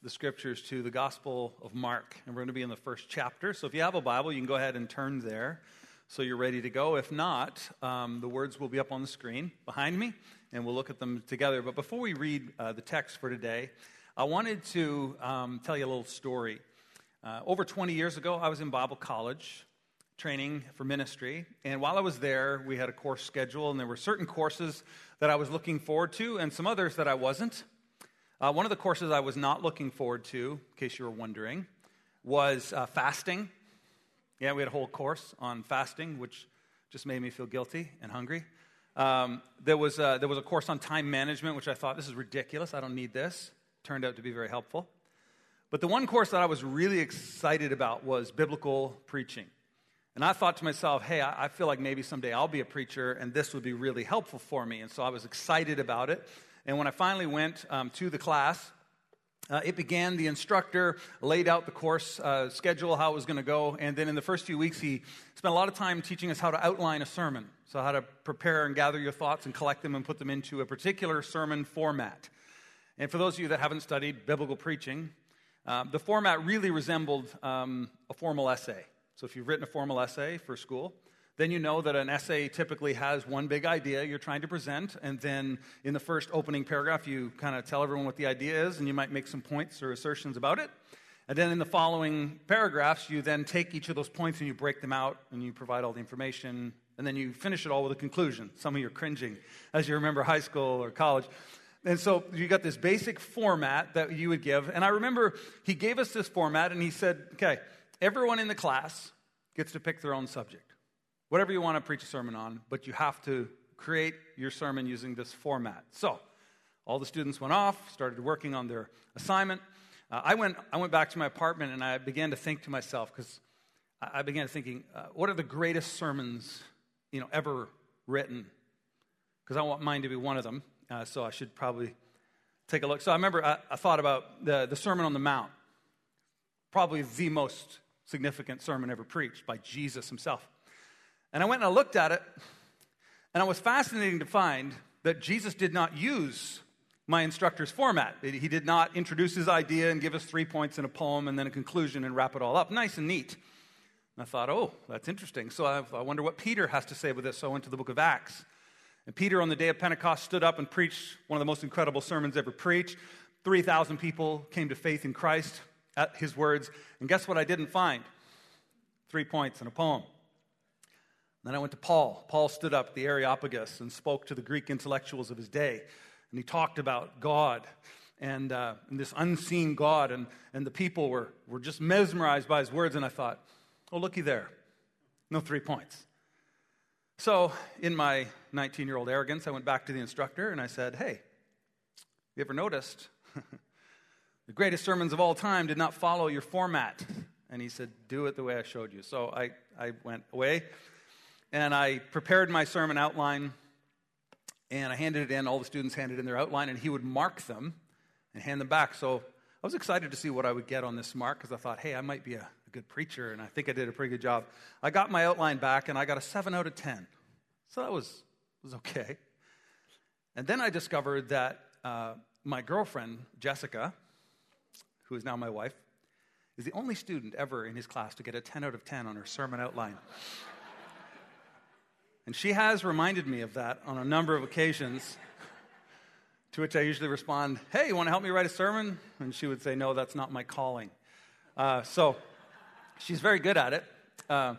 the scriptures to the Gospel of Mark, and we're going to be in the first chapter. So if you have a Bible, you can go ahead and turn there so you're ready to go. If not, um, the words will be up on the screen behind me, and we'll look at them together. But before we read uh, the text for today, I wanted to um, tell you a little story. Uh, over 20 years ago, I was in Bible college training for ministry. And while I was there, we had a course schedule, and there were certain courses that I was looking forward to, and some others that I wasn't. Uh, one of the courses I was not looking forward to, in case you were wondering, was uh, fasting. Yeah, we had a whole course on fasting, which just made me feel guilty and hungry. Um, there, was a, there was a course on time management, which I thought, this is ridiculous. I don't need this. Turned out to be very helpful. But the one course that I was really excited about was biblical preaching. And I thought to myself, hey, I feel like maybe someday I'll be a preacher and this would be really helpful for me. And so I was excited about it. And when I finally went um, to the class, uh, it began. The instructor laid out the course uh, schedule, how it was going to go. And then in the first few weeks, he spent a lot of time teaching us how to outline a sermon. So, how to prepare and gather your thoughts and collect them and put them into a particular sermon format. And for those of you that haven't studied biblical preaching, um, the format really resembled um, a formal essay. So if you've written a formal essay for school, then you know that an essay typically has one big idea you're trying to present, and then in the first opening paragraph, you kind of tell everyone what the idea is, and you might make some points or assertions about it. And then in the following paragraphs, you then take each of those points and you break them out, and you provide all the information, and then you finish it all with a conclusion. Some of you are cringing as you remember high school or college. And so you got this basic format that you would give. And I remember he gave us this format, and he said, okay, everyone in the class gets to pick their own subject. Whatever you want to preach a sermon on, but you have to create your sermon using this format. So, all the students went off, started working on their assignment. Uh, I, went, I went back to my apartment and I began to think to myself, because I, began thinking, uh, what are the greatest sermons you know, ever written? Because I want mine to be one of them, uh, so I should probably take a look. So I remember I, I thought about the, the Sermon on the Mount, probably the most significant sermon ever preached by Jesus himself. And I went and I looked at it, and it was fascinating to find that Jesus did not use my instructor's format. He did not introduce his idea and give us three points in a poem and then a conclusion and wrap it all up. Nice and neat. And I thought, oh, that's interesting. So I, I wonder what Peter has to say with this. So I went to the book of Acts. And Peter, on the day of Pentecost, stood up and preached one of the most incredible sermons ever preached. 3,000 people came to faith in Christ at his words. And guess what I didn't find? Three points in a poem. Then I went to Paul. Paul stood up at the Areopagus and spoke to the Greek intellectuals of his day. And he talked about God and, uh, and this unseen God. And, and the people were, were just mesmerized by his words. And I thought, oh, looky there. No three points. So, in my 19 year old arrogance, I went back to the instructor and I said, hey, you ever noticed the greatest sermons of all time did not follow your format. And he said, Do it the way I showed you. So I, I went away and I prepared my sermon outline and I handed it in. All the students handed in their outline, and he would mark them and hand them back. So I was excited to see what I would get on this mark because I thought, hey, I might be a, a, good preacher, and I think I did a pretty good job. I got my outline back, and I got a 7 out of 10. So that was, was okay. And then I discovered that uh, my girlfriend, Jessica, who is now my wife, is the only student ever in his class to get a 10 out of 10 on her sermon outline. And she has reminded me of that on a number of occasions, to which I usually respond, Hey, you want to help me write a sermon? And she would say, No, that's not my calling. Uh, so she's very good at it. Uh,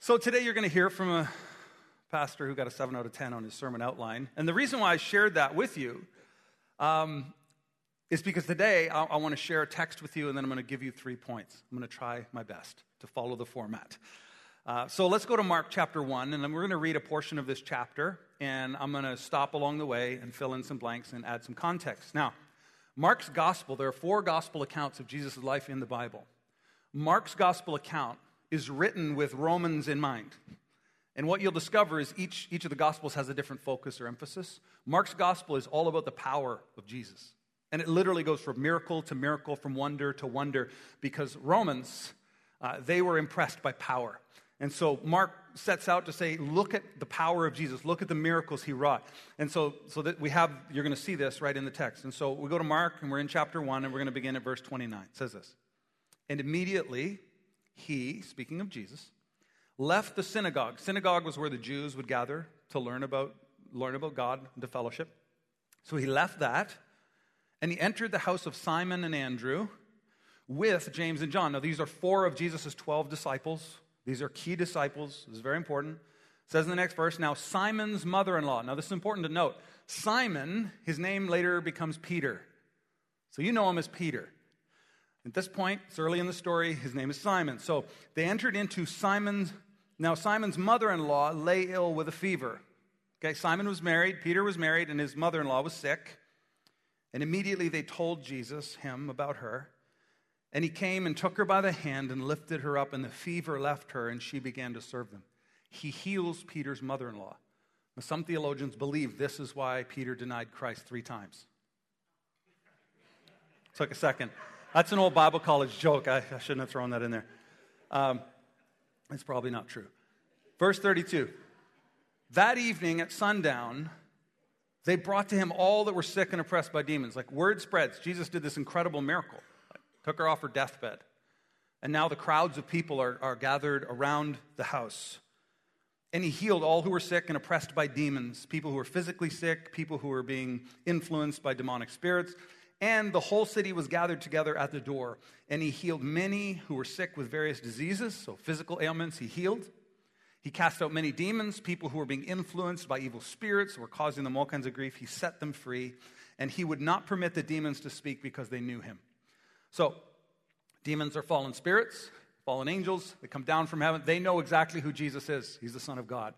so today you're going to hear from a pastor who got a 7 out of 10 on his sermon outline. And the reason why I shared that with you um, is because today I, I want to share a text with you and then I'm going to give you three points. I'm going to try my best to follow the format. Uh, so let's go to Mark chapter 1, and then we're going to read a portion of this chapter, and I'm going to stop along the way and fill in some blanks and add some context. Now, Mark's gospel, there are four gospel accounts of Jesus' life in the Bible. Mark's gospel account is written with Romans in mind. And what you'll discover is each, each of the gospels has a different focus or emphasis. Mark's gospel is all about the power of Jesus. And it literally goes from miracle to miracle, from wonder to wonder, because Romans, uh, they were impressed by power. And so Mark sets out to say, look at the power of Jesus, look at the miracles he wrought. And so, so that we have, you're going to see this right in the text. And so we go to Mark, and we're in chapter 1, and we're going to begin at verse 29. It says this And immediately he, speaking of Jesus, left the synagogue. Synagogue was where the Jews would gather to learn about, learn about God and to fellowship. So he left that, and he entered the house of Simon and Andrew with James and John. Now, these are four of Jesus' 12 disciples these are key disciples. This is very important. It says in the next verse, now Simon's mother in law. Now, this is important to note. Simon, his name later becomes Peter. So you know him as Peter. At this point, it's early in the story, his name is Simon. So they entered into Simon's, now Simon's mother in law lay ill with a fever. Okay, Simon was married, Peter was married, and his mother in law was sick. And immediately they told Jesus, him, about her. And he came and took her by the hand and lifted her up, and the fever left her, and she began to serve them. He heals Peter's mother in law. Some theologians believe this is why Peter denied Christ three times. Took a second. That's an old Bible college joke. I, I shouldn't have thrown that in there. Um, it's probably not true. Verse 32 That evening at sundown, they brought to him all that were sick and oppressed by demons. Like word spreads, Jesus did this incredible miracle took her off her deathbed. And now the crowds of people are, are gathered around the house. And he healed all who were sick and oppressed by demons, people who were physically sick, people who were being influenced by demonic spirits. And the whole city was gathered together at the door. And he healed many who were sick with various diseases, so physical ailments, he healed. He cast out many demons, people who were being influenced by evil spirits, were causing them all kinds of grief. He set them free. And he would not permit the demons to speak because they knew him. So, demons are fallen spirits, fallen angels. They come down from heaven. They know exactly who Jesus is. He's the Son of God.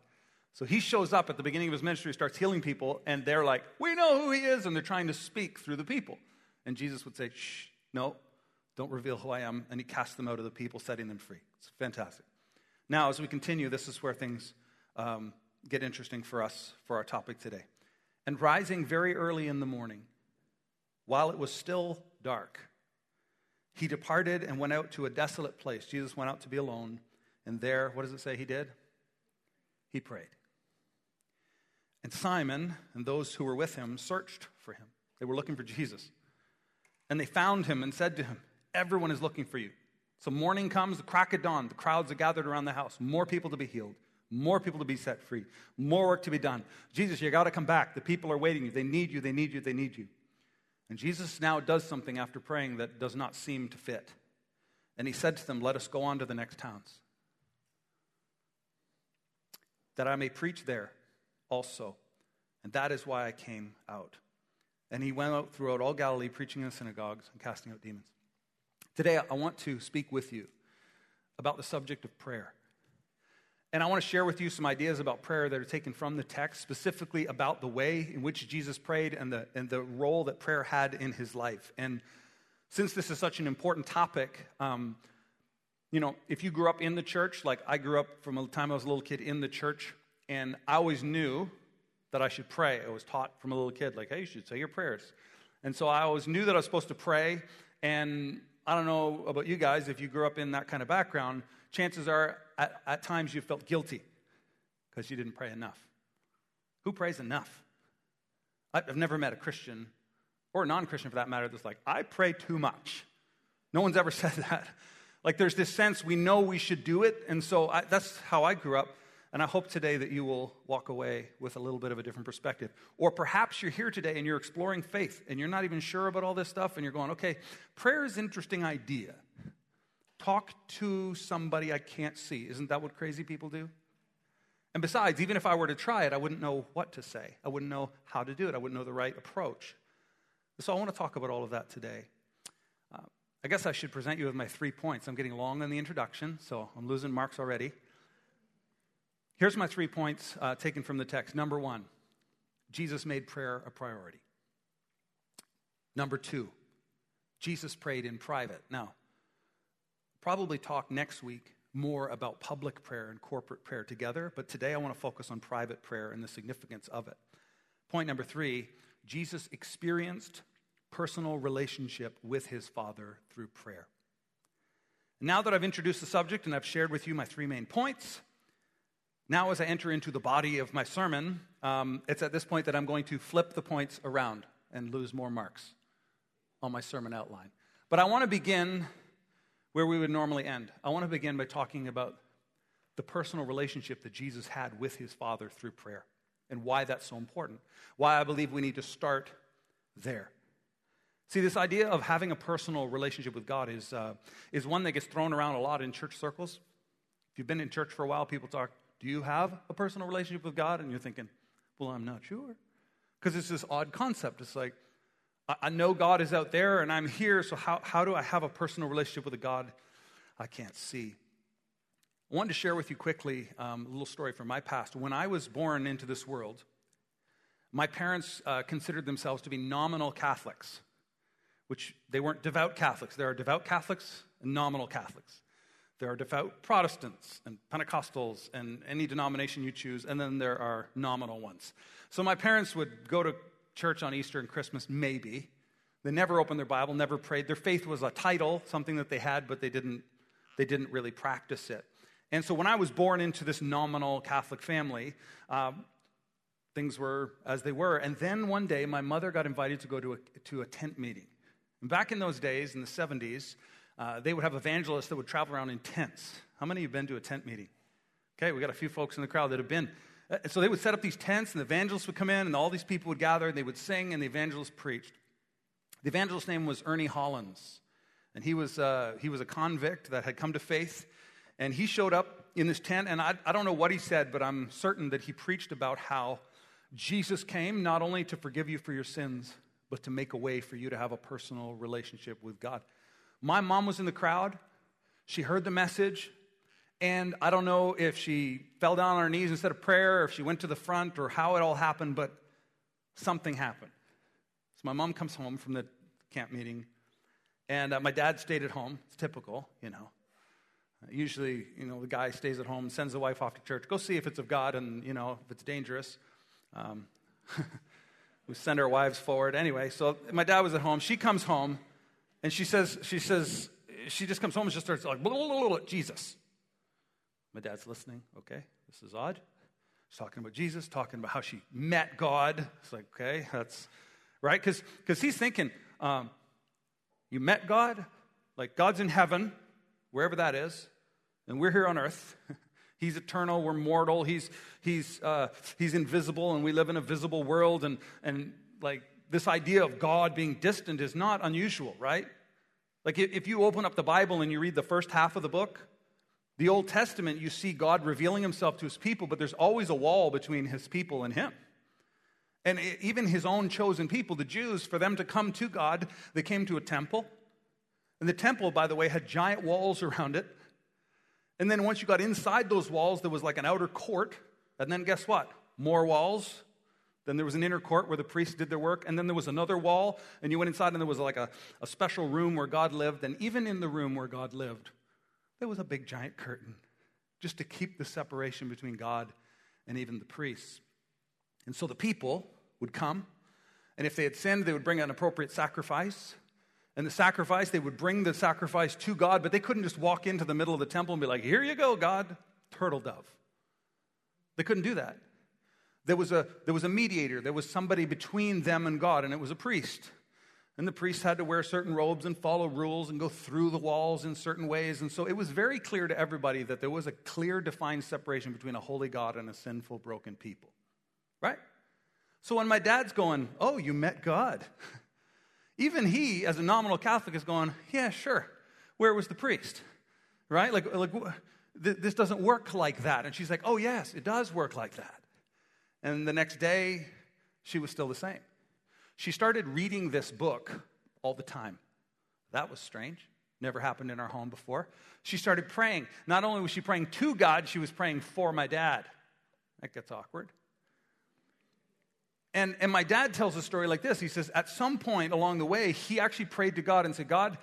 So he shows up at the beginning of his ministry, starts healing people, and they're like, We know who he is. And they're trying to speak through the people. And Jesus would say, Shh, no, don't reveal who I am. And he casts them out of the people, setting them free. It's fantastic. Now, as we continue, this is where things um, get interesting for us for our topic today. And rising very early in the morning, while it was still dark, he departed and went out to a desolate place. Jesus went out to be alone. And there, what does it say he did? He prayed. And Simon and those who were with him searched for him. They were looking for Jesus. And they found him and said to him, Everyone is looking for you. So morning comes, the crack of dawn, the crowds are gathered around the house, more people to be healed, more people to be set free, more work to be done. Jesus, you got to come back. The people are waiting you. They need you, they need you, they need you. And Jesus now does something after praying that does not seem to fit. And he said to them, Let us go on to the next towns, that I may preach there also. And that is why I came out. And he went out throughout all Galilee, preaching in the synagogues and casting out demons. Today, I want to speak with you about the subject of prayer. And I want to share with you some ideas about prayer that are taken from the text, specifically about the way in which Jesus prayed and the, and the role that prayer had in his life. And since this is such an important topic, um, you know, if you grew up in the church, like I grew up from the time I was a little kid in the church, and I always knew that I should pray. I was taught from a little kid, like, hey, you should say your prayers. And so I always knew that I was supposed to pray. And I don't know about you guys, if you grew up in that kind of background, chances are at, at times you felt guilty because you didn't pray enough. Who prays enough? I've never met a Christian or a non Christian for that matter that's like, I pray too much. No one's ever said that. Like, there's this sense we know we should do it. And so I, that's how I grew up. And I hope today that you will walk away with a little bit of a different perspective. Or perhaps you're here today and you're exploring faith and you're not even sure about all this stuff and you're going, okay, prayer is an interesting idea talk to somebody I can't see. Isn't that what crazy people do? And besides, even if I were to try it, I wouldn't know what to say. I wouldn't know how to do it. I wouldn't know the right approach. So I want to talk about all of that today. Uh, I guess I should present you with my three points. I'm getting long in the introduction, so I'm losing marks already. Here's my three points uh, taken from the text. Number one, Jesus made prayer a priority. Number two, Jesus prayed in private. Now, probably talk next week more about public prayer and corporate prayer together, but today I want to focus on private prayer and the significance of it. Point number three Jesus experienced personal relationship with his Father through prayer. Now that I've introduced the subject and I've shared with you my three main points, now as I enter into the body of my sermon, um, it's at this point that I'm going to flip the points around and lose more marks on my sermon outline. But I want to begin where we would normally end. I want to begin by talking about the personal relationship that Jesus had with his Father through prayer and why that's so important. Why I believe we need to start there. See, this idea of having a personal relationship with God is, uh, is one that gets thrown around a lot in church circles. If you've been in church for a while, people talk, Do you have a personal relationship with God? And you're thinking, Well, I'm not sure. Because it's this odd concept. It's like, I know God is out there and I'm here, so how, how do I have a personal relationship with a God I can't see? I wanted to share with you quickly um, a little story from my past. When I was born into this world, my parents uh, considered themselves to be nominal Catholics, which they weren't devout Catholics. There are devout Catholics and nominal Catholics. There are devout Protestants and Pentecostals and any denomination you choose, and then there are nominal ones. So my parents would go to church on Easter and Christmas, maybe. They never opened their Bible, never prayed. Their faith was a title, something that they had, but they didn't, they didn't really practice it. And so when I was born into this nominal Catholic family, um, things were as they were. And then one day, my mother got invited to go to a, to a tent meeting. And back in those days, in the 70s, uh, they would have evangelists that would travel around in tents. How many of you have been to a tent meeting? Okay, we got a few folks in the crowd that have been. Uh, so they would set up these tents, and the evangelists would come in, and all these people would gather, and they would sing, and the evangelist preached. The evangelist's name was Ernie Hollins, and he was, uh, he was a convict that had come to faith, and he showed up in this tent, and I, I don't know what he said, but I'm certain that he preached about how Jesus came not only to forgive you for your sins, but to make a way for you to have a personal relationship with God. My mom was in the crowd. She heard the message. And I don't know if she fell down on her knees instead of prayer, or if she went to the front, or how it all happened, but something happened. So my mom comes home from the camp meeting, and uh, my dad stayed at home. It's typical, you know. usually, you know, the guy stays at home, sends the wife off to church. Go see if it's of God, and you know if it's dangerous. Um, we send our wives forward anyway. So my dad was at home. She comes home, and she says, she says, she just comes home and just starts like, Jesus. My dad's listening. Okay, this is odd. She's talking about Jesus, talking about how she met God. It's like, okay, that's right. Because he's thinking, um, you met God? Like, God's in heaven, wherever that is, and we're here on earth. He's eternal, we're mortal, he's, he's, uh, he's invisible, and we live in a visible world. And, and like this idea of God being distant is not unusual, right? Like if you open up the Bible and you read the first half of the book, the Old Testament, you see God revealing himself to his people, but there's always a wall between his people and him. And even his own chosen people, the Jews, for them to come to God, they came to a temple. And the temple, by the way, had giant walls around it. And then once you got inside those walls, there was like an outer court. And then guess what? More walls. Then there was an inner court where the priests did their work. And then there was another wall. And you went inside, and there was like a, a special room where God lived. And even in the room where God lived, there was a big giant curtain just to keep the separation between God and even the priests. And so the people would come, and if they had sinned, they would bring an appropriate sacrifice. And the sacrifice, they would bring the sacrifice to God, but they couldn't just walk into the middle of the temple and be like, Here you go, God, turtle dove. They couldn't do that. There was a, there was a mediator, there was somebody between them and God, and it was a priest. And the priests had to wear certain robes and follow rules and go through the walls in certain ways. And so it was very clear to everybody that there was a clear, defined separation between a holy God and a sinful, broken people. Right? So when my dad's going, Oh, you met God. Even he, as a nominal Catholic, is going, Yeah, sure. Where was the priest? Right? Like, like this doesn't work like that. And she's like, Oh, yes, it does work like that. And the next day, she was still the same. She started reading this book all the time. That was strange. Never happened in our home before. She started praying. Not only was she praying to God, she was praying for my dad. That gets awkward. And, and my dad tells a story like this. He says, at some point along the way, he actually prayed to God and said, God,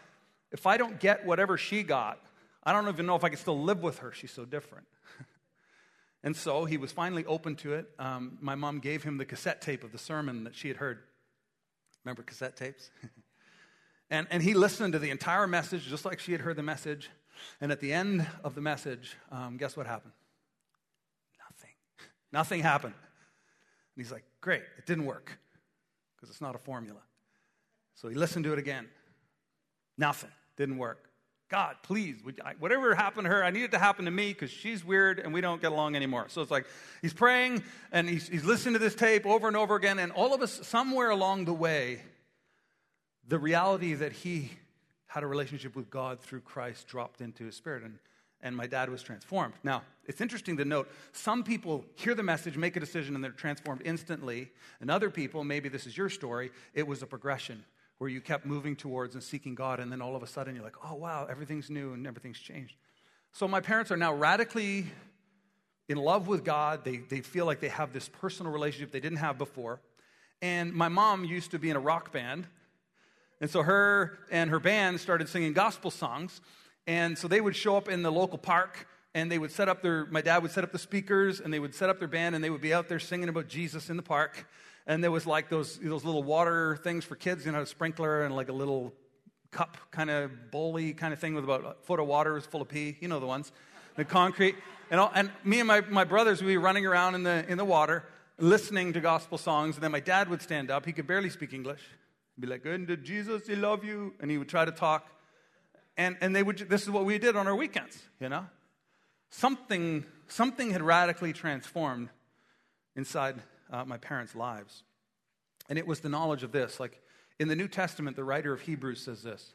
if I don't get whatever she got, I don't even know if I can still live with her. She's so different. and so he was finally open to it. Um, my mom gave him the cassette tape of the sermon that she had heard. Remember cassette tapes? and, and he listened to the entire message just like she had heard the message. And at the end of the message, um, guess what happened? Nothing. Nothing happened. And he's like, Great, it didn't work because it's not a formula. So he listened to it again. Nothing. Didn't work. God, please, I, whatever happened to her, I need it to happen to me because she's weird and we don't get along anymore. So it's like he's praying and he's, he's listening to this tape over and over again, and all of us, somewhere along the way, the reality that he had a relationship with God through Christ dropped into his spirit. And and my dad was transformed. Now, it's interesting to note some people hear the message, make a decision, and they're transformed instantly. And other people, maybe this is your story, it was a progression where you kept moving towards and seeking God, and then all of a sudden you're like, oh, wow, everything's new and everything's changed. So my parents are now radically in love with God. They, they feel like they have this personal relationship they didn't have before. And my mom used to be in a rock band. And so her and her band started singing gospel songs. And so they would show up in the local park and they would set up their, my dad would set up the speakers and they would set up their band and they would be out there singing about Jesus in the park. And there was like those, those little water things for kids, you know, a sprinkler and like a little cup kind of bowly kind of thing with about a foot of water full of pee. You know the ones. The concrete. And, all, and me and my, my brothers would be running around in the, in the water listening to gospel songs. And then my dad would stand up. He could barely speak English. He'd be like, and did Jesus, he love you? And he would try to talk. And, and they would, this is what we did on our weekends, you know? Something, something had radically transformed inside uh, my parents' lives. And it was the knowledge of this. Like in the New Testament, the writer of Hebrews says this.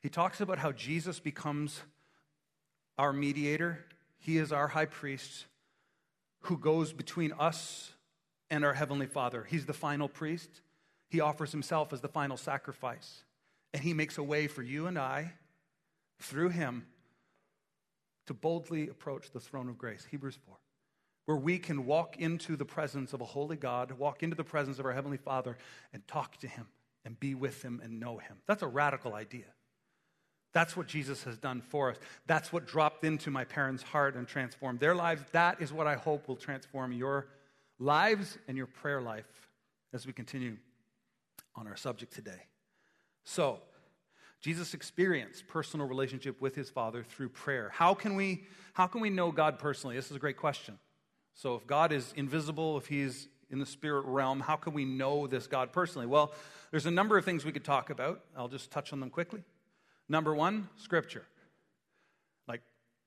He talks about how Jesus becomes our mediator, he is our high priest who goes between us and our heavenly Father. He's the final priest. He offers himself as the final sacrifice. And he makes a way for you and I through him to boldly approach the throne of grace. Hebrews 4. Where we can walk into the presence of a holy God, walk into the presence of our Heavenly Father, and talk to Him and be with Him and know Him. That's a radical idea. That's what Jesus has done for us. That's what dropped into my parents' heart and transformed their lives. That is what I hope will transform your lives and your prayer life as we continue on our subject today. So, Jesus experienced personal relationship with his Father through prayer. How can we, how can we know God personally? This is a great question. So, if God is invisible, if he's in the spirit realm, how can we know this God personally? Well, there's a number of things we could talk about. I'll just touch on them quickly. Number one, Scripture. Like,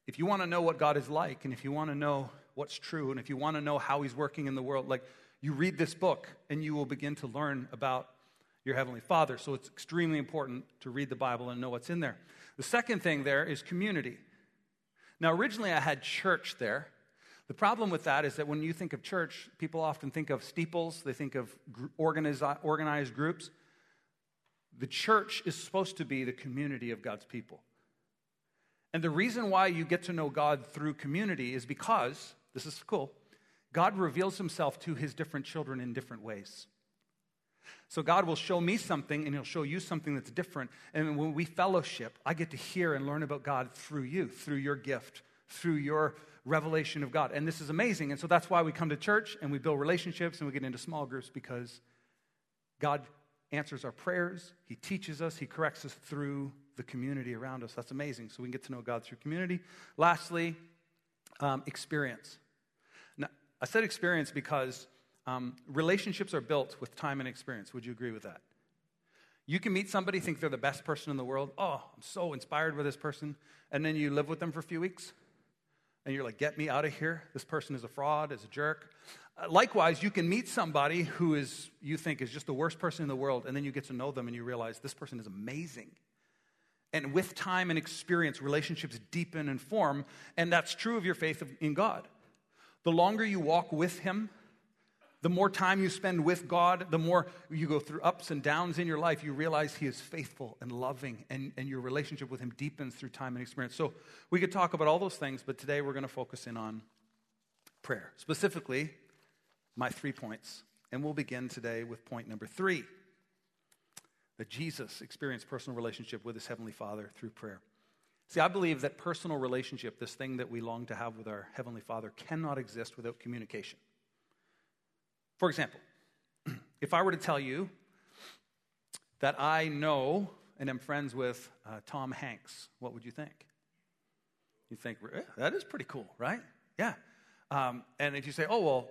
if you want to know what God is like, and if you want to know what's true, and if you want to know how He's working in the world, like, you read this book and you will begin to learn about your Heavenly Father. So it's extremely important to read the Bible and know what's in there. The second thing there is community. Now, originally I had church there. The problem with that is that when you think of church, people often think of steeples, they think of organized, groups. The church is supposed to be the community of God's people. And the reason why you get to know God through community is because, this is cool, God reveals himself to his different children in different ways. So God will show me something and he'll show you something that's different. And when we fellowship, I get to hear and learn about God through you, through your gift, through your revelation of God. And this is amazing. And so that's why we come to church and we build relationships and we get into small groups because God answers our prayers, He teaches us, He corrects us through the community around us. That's amazing. So we can get to know God through community. Lastly, um, experience. Now, I said experience because um, relationships are built with time and experience. Would you agree with that? You can meet somebody, think they're the best person in the world. Oh, I'm so inspired by this person. And then you live with them for a few weeks. And you're like, get me out of here. This person is a fraud, is a jerk. Uh, likewise, you can meet somebody who is, you think is just the worst person in the world. And then you get to know them and you realize this person is amazing. And with time and experience, relationships deepen and form. And that's true of your faith in God. The longer you walk with Him, the more time you spend with God, the more you go through ups and downs in your life, you realize He is faithful and loving, and, and your relationship with Him deepens through time and experience. So we could talk about all those things, but today we're going to focus in on prayer. Specifically, my three points And we'll begin today with point number three that Jesus experienced personal relationship with his Heavenly Father through prayer. See, I believe that personal relationship, this thing that we long to have with our Heavenly Father, cannot exist without communication. For example, if I were to tell you that I know and am friends with uh, Tom Hanks, what would you think? You think, eh, that is pretty cool, right? Yeah. Um, and if you say, oh, well,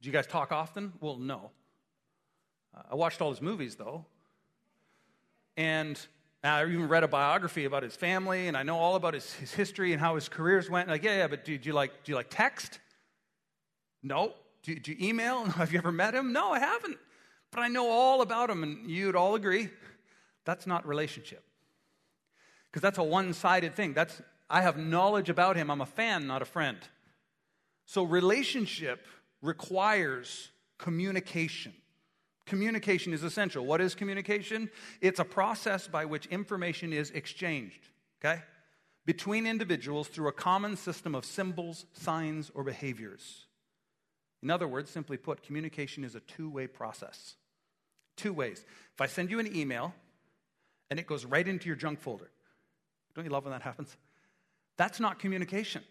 do you guys talk often? Well, no. Uh, I watched all his movies, though. And I even read a biography about his family, and I know all about his, his history and how his careers went. Like, yeah, yeah, but do, do you like do you like text? No. Do, do you email? Have you ever met him? No, I haven't. But I know all about him, and you'd all agree that's not relationship. Because that's a one sided thing. That's, I have knowledge about him. I'm a fan, not a friend. So, relationship requires communication. Communication is essential. What is communication? It's a process by which information is exchanged, okay? Between individuals through a common system of symbols, signs, or behaviors. In other words, simply put, communication is a two way process. Two ways. If I send you an email and it goes right into your junk folder, don't you love when that happens? That's not communication.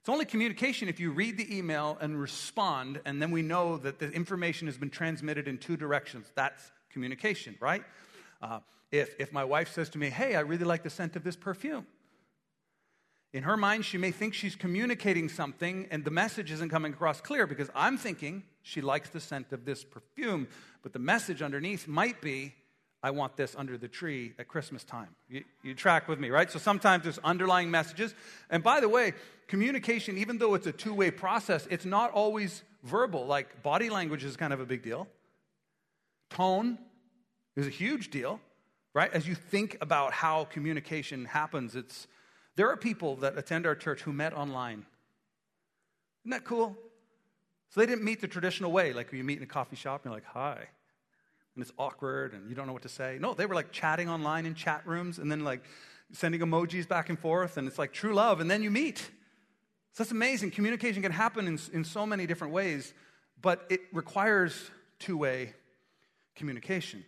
It's only communication if you read the email and respond, and then we know that the information has been transmitted in two directions. That's communication, right? Uh, if, if my wife says to me, Hey, I really like the scent of this perfume, in her mind, she may think she's communicating something, and the message isn't coming across clear because I'm thinking she likes the scent of this perfume, but the message underneath might be, I want this under the tree at Christmas time. You, you, track with me, right? So sometimes there's underlying messages. And by the way, communication, even though it's a two way process, it's not always verbal. Like body language is kind of a big deal, tone is a huge deal, right? As you think about how communication happens, it's there are people that attend our church who met online. Isn't that cool? So they didn't meet the traditional way, like you meet in a coffee shop and you're like, hi and it's awkward and you don't know what to say. No, they were like chatting online in chat rooms and then like sending emojis back and forth, and it's like true love, and then you meet. So that's amazing. Communication can happen in, in so many different ways, but it requires two way communication.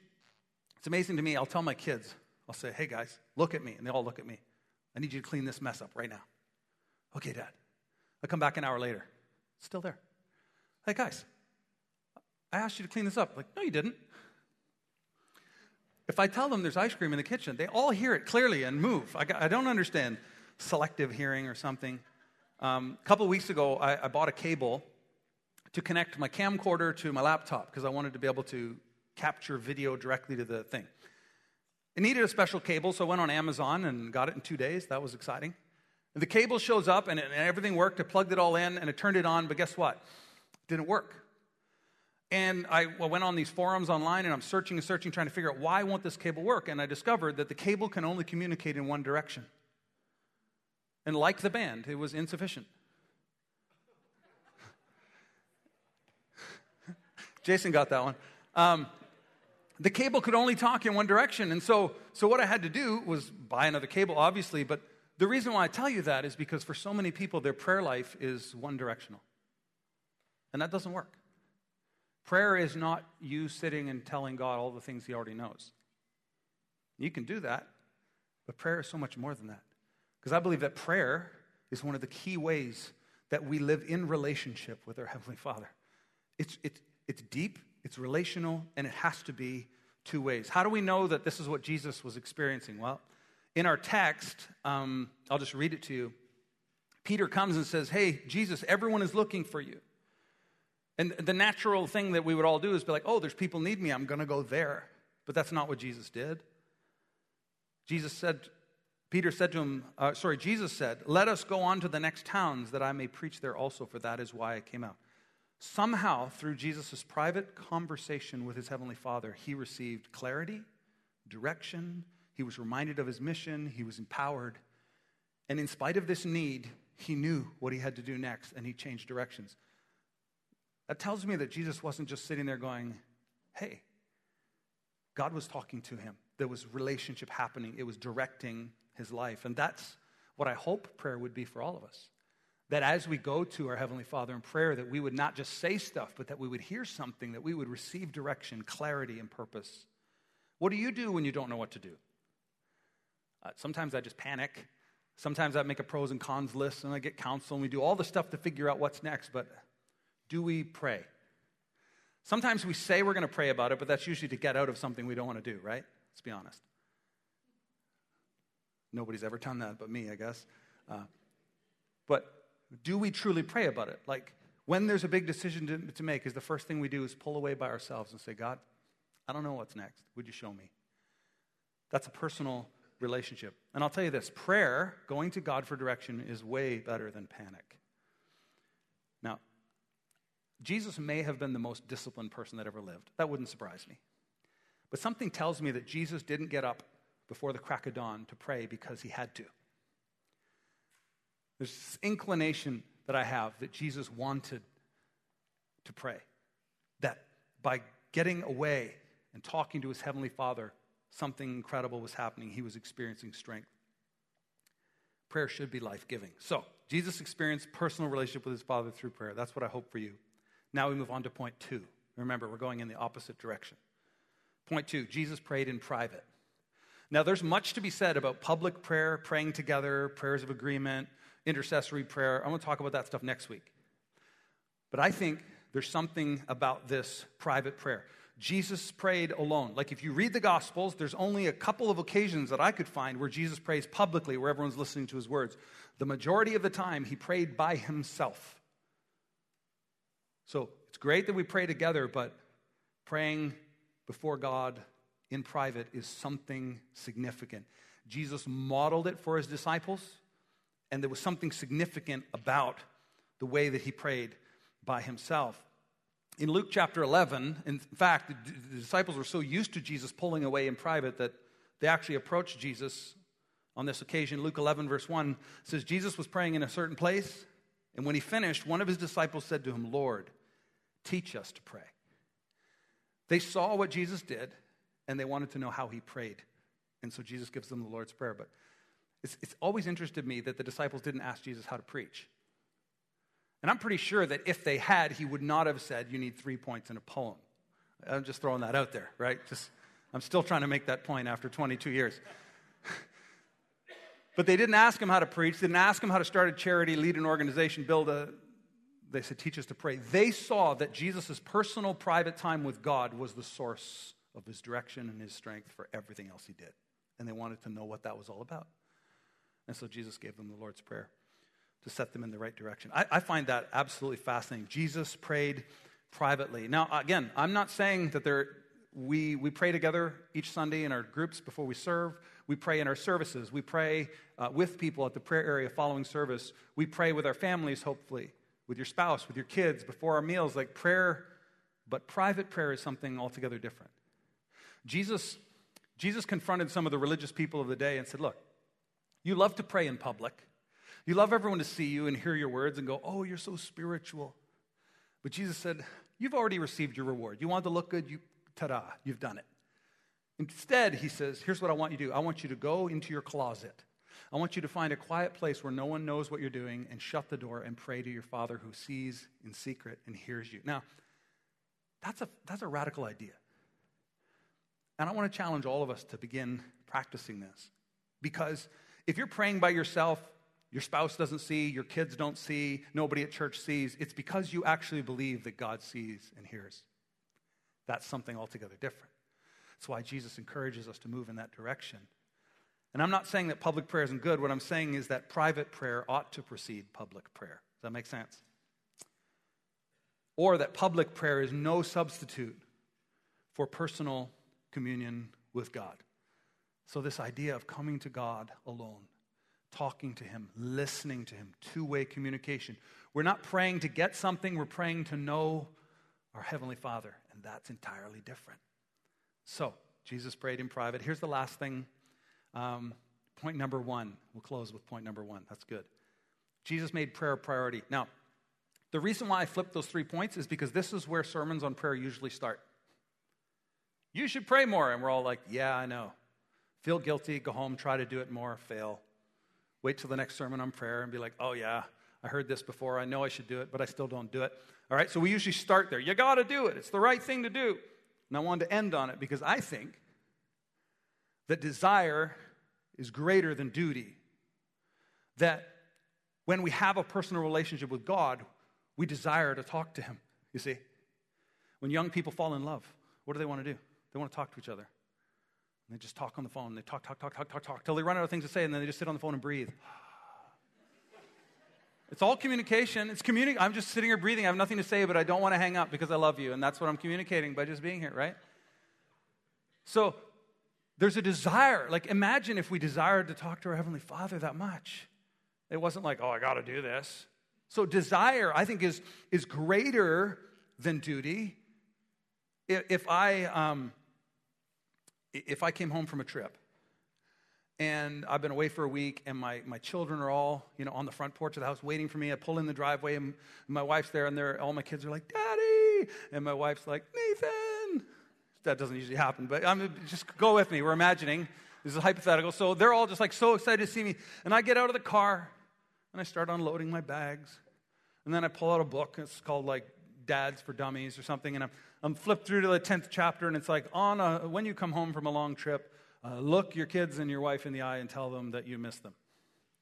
It's amazing to me. I'll tell my kids, I'll say, hey guys, look at me. And they all look at me. I need you to clean this mess up right now. Okay, dad. I come back an hour later. Still there. Hey guys, I asked you to clean this up. Like, no, you didn't. If I tell them there's ice cream in the kitchen, they all hear it clearly and move. I, I don't understand selective hearing or something. Um, a couple weeks ago, I, I bought a cable to connect my camcorder to my laptop because I wanted to be able to capture video directly to the thing. It needed a special cable, so I went on Amazon and got it in two days. That was exciting. And the cable shows up and, it, and everything worked. I plugged it all in and I turned it on, but guess what? It didn't work. And I went on these forums online and I'm searching and searching, trying to figure out why won't this cable work? And I discovered that the cable can only communicate in one direction. And like the band, it was insufficient. Jason got that one. Um, the cable could only talk in one direction. And so, so what I had to do was buy another cable, obviously. But the reason why I tell you that is because for so many people, their prayer life is one directional. And that doesn't work. Prayer is not you sitting and telling God all the things He already knows. You can do that, but prayer is so much more than that. Because I believe that prayer is one of the key ways that we live in relationship with our Heavenly Father. It's, it's, it's deep, it's relational, and it has to be two ways. How do we know that this is what Jesus was experiencing? Well, in our text, um, I'll just read it to you. Peter comes and says, Hey, Jesus, everyone is looking for you. And the natural thing that we would all do is be like, oh, there's people need me, I'm going to go there. But that's not what Jesus did. Jesus said, Peter said to him, uh, sorry, Jesus said, let us go on to the next towns that I may preach there also, for that is why I came out. Somehow, through Jesus' private conversation with his heavenly Father, he received clarity, direction, he was reminded of his mission, he was empowered. And in spite of this need, he knew what he had to do next, and he changed directions. That tells me that Jesus wasn't just sitting there going, hey, God was talking to him. There was relationship happening, it was directing his life. And that's what I hope prayer would be for all of us. That as we go to our Heavenly Father in prayer, that we would not just say stuff, but that we would hear something, that we would receive direction, clarity, and purpose. What do you do when you don't know what to do? Uh, sometimes I just panic. Sometimes I make a pros and cons list and I get counsel and we do all the stuff to figure out what's next, but do we pray? Sometimes we say we're going to pray about it, but that's usually to get out of something we don't want to do, right? Let's be honest. Nobody's ever done that but me, I guess. Uh, but do we truly pray about it? Like, when there's a big decision to, to make, is the first thing we do is pull away by ourselves and say, God, I don't know what's next. Would you show me? That's a personal relationship. And I'll tell you this prayer, going to God for direction, is way better than panic. Now, Jesus may have been the most disciplined person that ever lived. That wouldn't surprise me. But something tells me that Jesus didn't get up before the crack of dawn to pray because he had to. There's this inclination that I have that Jesus wanted to pray. That by getting away and talking to his heavenly Father, something incredible was happening. He was experiencing strength. Prayer should be life giving. So, Jesus experienced personal relationship with his Father through prayer. That's what I hope for you. Now we move on to point two. Remember, we're going in the opposite direction. Point two Jesus prayed in private. Now, there's much to be said about public prayer, praying together, prayers of agreement, intercessory prayer. I'm going to talk about that stuff next week. But I think there's something about this private prayer. Jesus prayed alone. Like if you read the Gospels, there's only a couple of occasions that I could find where Jesus prays publicly, where everyone's listening to his words. The majority of the time, he prayed by himself. So it's great that we pray together, but praying before God in private is something significant. Jesus modeled it for his disciples, and there was something significant about the way that he prayed by himself in Luke chapter 11, in fact, the disciples were so used to Jesus pulling away in private that they actually approached Jesus on this occasion. Luke 11, verse 1 says, Jesus was praying in a certain place, and when he finished, one of his disciples said to him, Lord, teach us to pray. They saw what Jesus did, and they wanted to know how he prayed. And so Jesus gives them the Lord's Prayer. But it's, it's always interested me that the disciples didn't ask Jesus how to preach. And I'm pretty sure that if they had, he would not have said, You need three points in a poem. I'm just throwing that out there, right? Just, I'm still trying to make that point after 22 years. but they didn't ask him how to preach, they didn't ask him how to start a charity, lead an organization, build a. They said, Teach us to pray. They saw that Jesus' personal, private time with God was the source of his direction and his strength for everything else he did. And they wanted to know what that was all about. And so Jesus gave them the Lord's Prayer to set them in the right direction. I, I find that absolutely fascinating. Jesus prayed privately. Now, again, I'm not saying that there, we, we pray together each Sunday in our groups before we serve. We pray in our services. We pray uh, with people at the prayer area following service. We pray with our families, hopefully, with your spouse, with your kids, before our meals. Like prayer, but private prayer is something altogether different. Jesus, Jesus confronted some of the religious people of the day and said, Look, you love to pray in public. You love everyone to see you and hear your words and go, oh, you're so spiritual. But Jesus said, You've already received your reward. You want to look good? You, ta da, you've done it. Instead, he says, Here's what I want you to do I want you to go into your closet. I want you to find a quiet place where no one knows what you're doing and shut the door and pray to your Father who sees in secret and hears you. Now, that's a, that's a radical idea. And I want to challenge all of us to begin practicing this. Because if you're praying by yourself, your spouse doesn't see, your kids don't see, nobody at church sees. It's because you actually believe that God sees and hears. That's something altogether different. That's why Jesus encourages us to move in that direction. And I'm not saying that public prayer isn't good. What I'm saying is that private prayer ought to precede public prayer. Does that make sense? Or that public prayer is no substitute for personal communion with God. So, this idea of coming to God alone talking to Him, listening to Him, two way communication. We're not praying to get something, we're praying to know our Heavenly Father, and that's entirely different. So, Jesus prayed in private. Here's the last thing. Um, point number one. We'll close with point number one. That's good. Jesus made prayer a priority. Now, the reason why I flipped those three points is because this is where sermons on prayer usually start. You should pray more. And we're all like, yeah, I know. Feel guilty, go home, try to do it more, fail wait till the next sermon on prayer and be like, oh, yeah, I heard this before. I know I should do it, but I still don't do it. All right, so we usually start there. You got to do it, it's the right thing to do. And I wanted to end on it because I think that desire is greater than duty. That when we have a personal relationship with God, we desire to talk to Him, you see. When young people fall in love, what do they want to do? They want to talk to each other. And they just talk on the phone. They talk, talk, talk, talk, talk, talk, till they run out of things to say, and then they just sit on the phone and breathe. It's all communication. It's communi- I'm just sitting here breathing. I have nothing to say, but I don't want to hang up because I love you. And that's what I'm communicating by just being here, right? So there's a desire. Like, imagine if we desired to talk to our Heavenly Father that much. It wasn't like, oh, I got to do this. So, desire, I think, is, is greater than duty. If I, um, if I came home from a trip and I've been away for a week and my, my children are all, you know, on the front porch of the house waiting for me, I pull in the driveway and my wife's there and they're, all my kids are like, Daddy! And my wife's like, Nathan! That doesn't usually happen, but I'm, just go with me. We're imagining. This is hypothetical. So they're all just like so excited to see me. And I get out of the car and I start unloading my bags. And then I pull out a book. It's called like Dads for Dummies or something. And I'm, I'm flipped through to the 10th chapter, and it's like, on a, when you come home from a long trip, uh, look your kids and your wife in the eye and tell them that you miss them.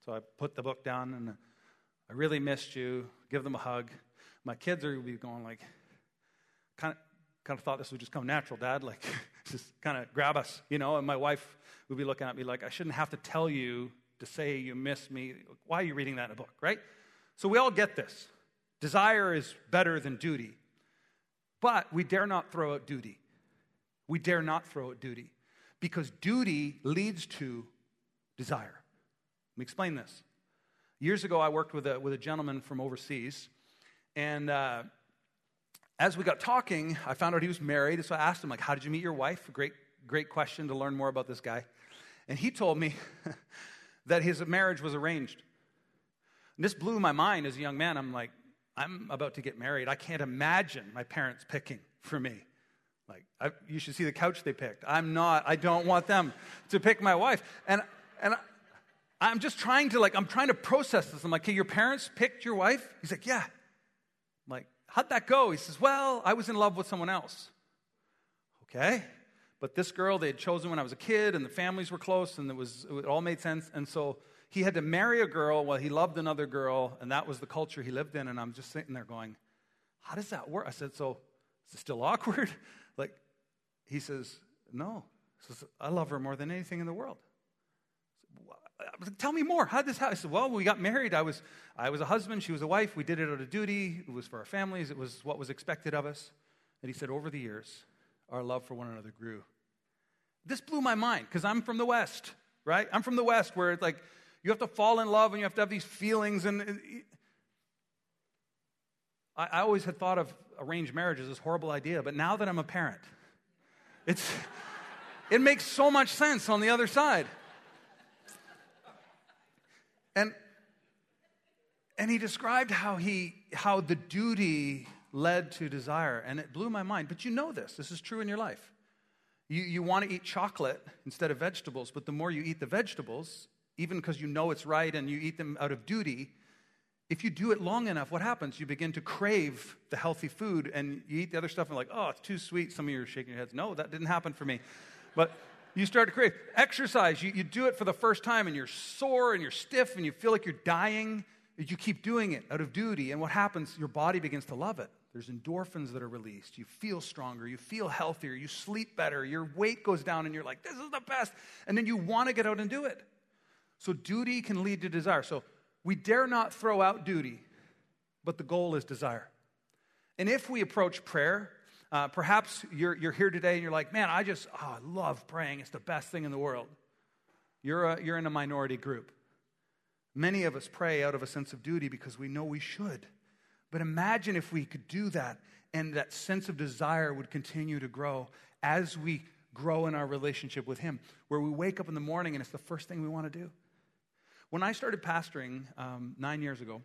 So I put the book down and I really missed you. Give them a hug. My kids are be going like, kind of, kind of thought this would just come natural, Dad. Like, just kind of grab us, you know. And my wife would be looking at me like, I shouldn't have to tell you to say you miss me. Why are you reading that in a book, right? So we all get this. Desire is better than duty. But we dare not throw out duty. We dare not throw out duty because duty leads to desire. Let me explain this. Years ago, I worked with a, with a gentleman from overseas, and uh, as we got talking, I found out he was married. So I asked him, like, how did you meet your wife? Great, great question to learn more about this guy. And he told me that his marriage was arranged. And this blew my mind as a young man. I'm like, I'm about to get married. I can't imagine my parents picking for me. Like, I, you should see the couch they picked. I'm not, I don't want them to pick my wife. And, and I, am just trying to, like, I'm trying to process this. I'm like, okay, your parents picked your wife? He's like, yeah. I'm like, how'd that go? He says, well, I was in love with someone else. Okay. But this girl they had chosen when I was a kid, and the families were close, and it, was, it all made sense. And so he had to marry a girl while he loved another girl, and that was the culture he lived in. And I'm just sitting there going, How does that work? I said, So is it still awkward? like, he says, No. He says, I love her more than anything in the world. Said, Tell me more. How did this happen? I said, Well, we got married. I was, I was a husband. She was a wife. We did it out of duty. It was for our families. It was what was expected of us. And he said, Over the years, our love for one another grew. This blew my mind because I'm from the West, right? I'm from the West where it's like, you have to fall in love and you have to have these feelings. And I, I always had thought of arranged marriage as this horrible idea, but now that I'm a parent, it's, it makes so much sense on the other side. And, and he described how, he, how the duty led to desire, and it blew my mind. But you know this, this is true in your life. You, you want to eat chocolate instead of vegetables, but the more you eat the vegetables, even because you know it's right and you eat them out of duty, if you do it long enough, what happens? You begin to crave the healthy food and you eat the other stuff and like, oh, it's too sweet. Some of you are shaking your heads. No, that didn't happen for me. But you start to crave. Exercise, you, you do it for the first time and you're sore and you're stiff and you feel like you're dying. You keep doing it out of duty. And what happens? Your body begins to love it. There's endorphins that are released. You feel stronger. You feel healthier. You sleep better. Your weight goes down and you're like, this is the best. And then you want to get out and do it. So duty can lead to desire. So we dare not throw out duty, but the goal is desire. And if we approach prayer, uh, perhaps you're, you're here today and you're like, man, I just, oh, I love praying. It's the best thing in the world. You're, a, you're in a minority group. Many of us pray out of a sense of duty because we know we should. But imagine if we could do that and that sense of desire would continue to grow as we grow in our relationship with Him, where we wake up in the morning and it's the first thing we want to do. When I started pastoring um, nine years ago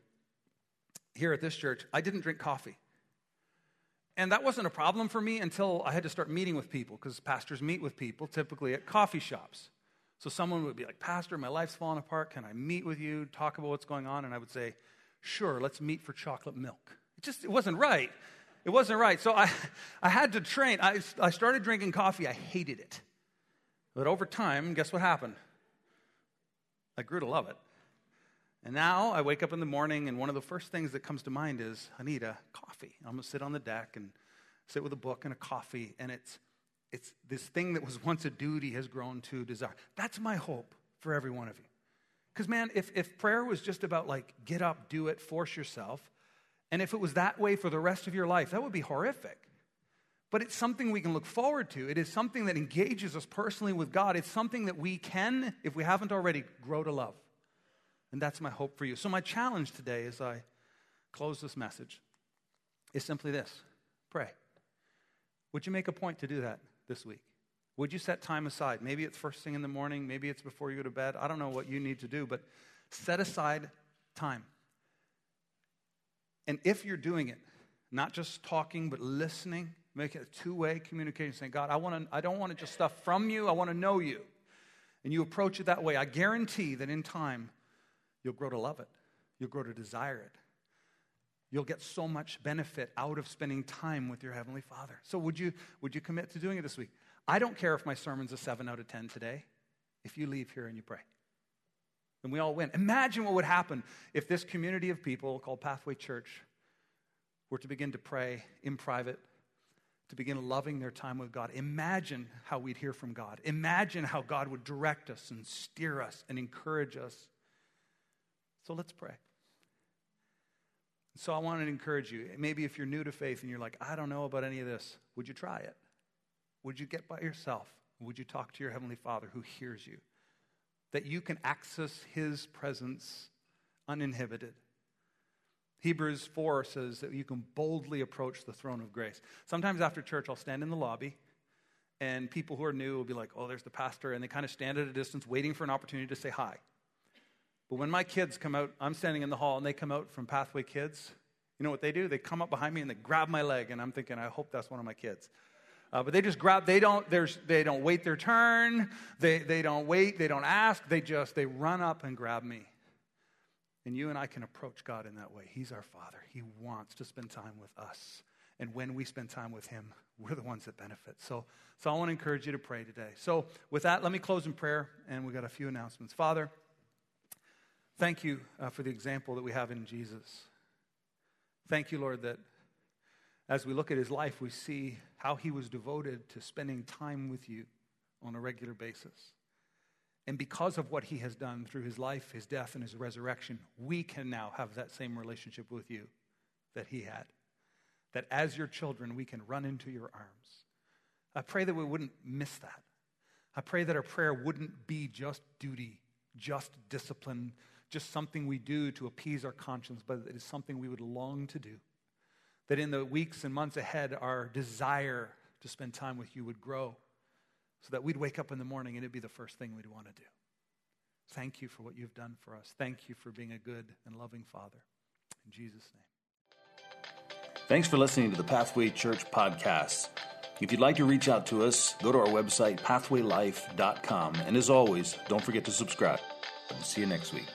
here at this church, I didn't drink coffee. And that wasn't a problem for me until I had to start meeting with people, because pastors meet with people typically at coffee shops. So someone would be like, Pastor, my life's falling apart. Can I meet with you, talk about what's going on? And I would say, Sure, let's meet for chocolate milk. It just it wasn't right. It wasn't right. So I, I had to train. I, I started drinking coffee. I hated it. But over time, guess what happened? I grew to love it. And now I wake up in the morning, and one of the first things that comes to mind is I need a coffee. I'm to sit on the deck and sit with a book and a coffee, and it's, it's this thing that was once a duty has grown to desire. That's my hope for every one of you. Because, man, if, if prayer was just about like get up, do it, force yourself, and if it was that way for the rest of your life, that would be horrific. But it's something we can look forward to. It is something that engages us personally with God. It's something that we can, if we haven't already, grow to love. And that's my hope for you. So, my challenge today as I close this message is simply this pray. Would you make a point to do that this week? Would you set time aside? Maybe it's first thing in the morning, maybe it's before you go to bed. I don't know what you need to do, but set aside time. And if you're doing it, not just talking, but listening, make it a two way communication, saying, God, I, wanna, I don't want to just stuff from you, I want to know you. And you approach it that way. I guarantee that in time, you'll grow to love it, you'll grow to desire it. You'll get so much benefit out of spending time with your Heavenly Father. So, would you, would you commit to doing it this week? I don't care if my sermon's a 7 out of 10 today, if you leave here and you pray. And we all win. Imagine what would happen if this community of people called Pathway Church were to begin to pray in private, to begin loving their time with God. Imagine how we'd hear from God. Imagine how God would direct us and steer us and encourage us. So let's pray. So I want to encourage you. Maybe if you're new to faith and you're like, I don't know about any of this, would you try it? Would you get by yourself? Would you talk to your Heavenly Father who hears you? that you can access his presence uninhibited. Hebrews 4 says that you can boldly approach the throne of grace. Sometimes after church, I'll stand in the lobby, and people who are new will be like, oh, there's the pastor, and they kind of stand at a distance waiting for an opportunity to say hi. But when my kids come out, I'm standing in the hall, and they come out from Pathway Kids. You know what they do? They come up behind me and they grab my leg, and I'm thinking, I hope that's one of my kids. Uh, but they just grab, they don't, they don't wait their turn. They, they don't wait, they don't ask. They just, they run up and grab me. And you and I can approach God in that way. He's our Father. He wants to spend time with us. And when we spend time with Him, we're the ones that benefit. So, so I want to encourage you to pray today. So, with that, let me close in prayer, and we've got a few announcements. Father, thank you uh, for the example that we have in Jesus. Thank you, Lord, that as we look at his life, we see how he was devoted to spending time with you on a regular basis. And because of what he has done through his life, his death, and his resurrection, we can now have that same relationship with you that he had. That as your children, we can run into your arms. I pray that we wouldn't miss that. I pray that our prayer wouldn't be just duty, just discipline, just something we do to appease our conscience, but it is something we would long to do that in the weeks and months ahead, our desire to spend time with you would grow so that we'd wake up in the morning and it'd be the first thing we'd want to do. Thank you for what you've done for us. Thank you for being a good and loving Father. In Jesus' name. Thanks for listening to the Pathway Church podcast. If you'd like to reach out to us, go to our website, pathwaylife.com. And as always, don't forget to subscribe. See you next week.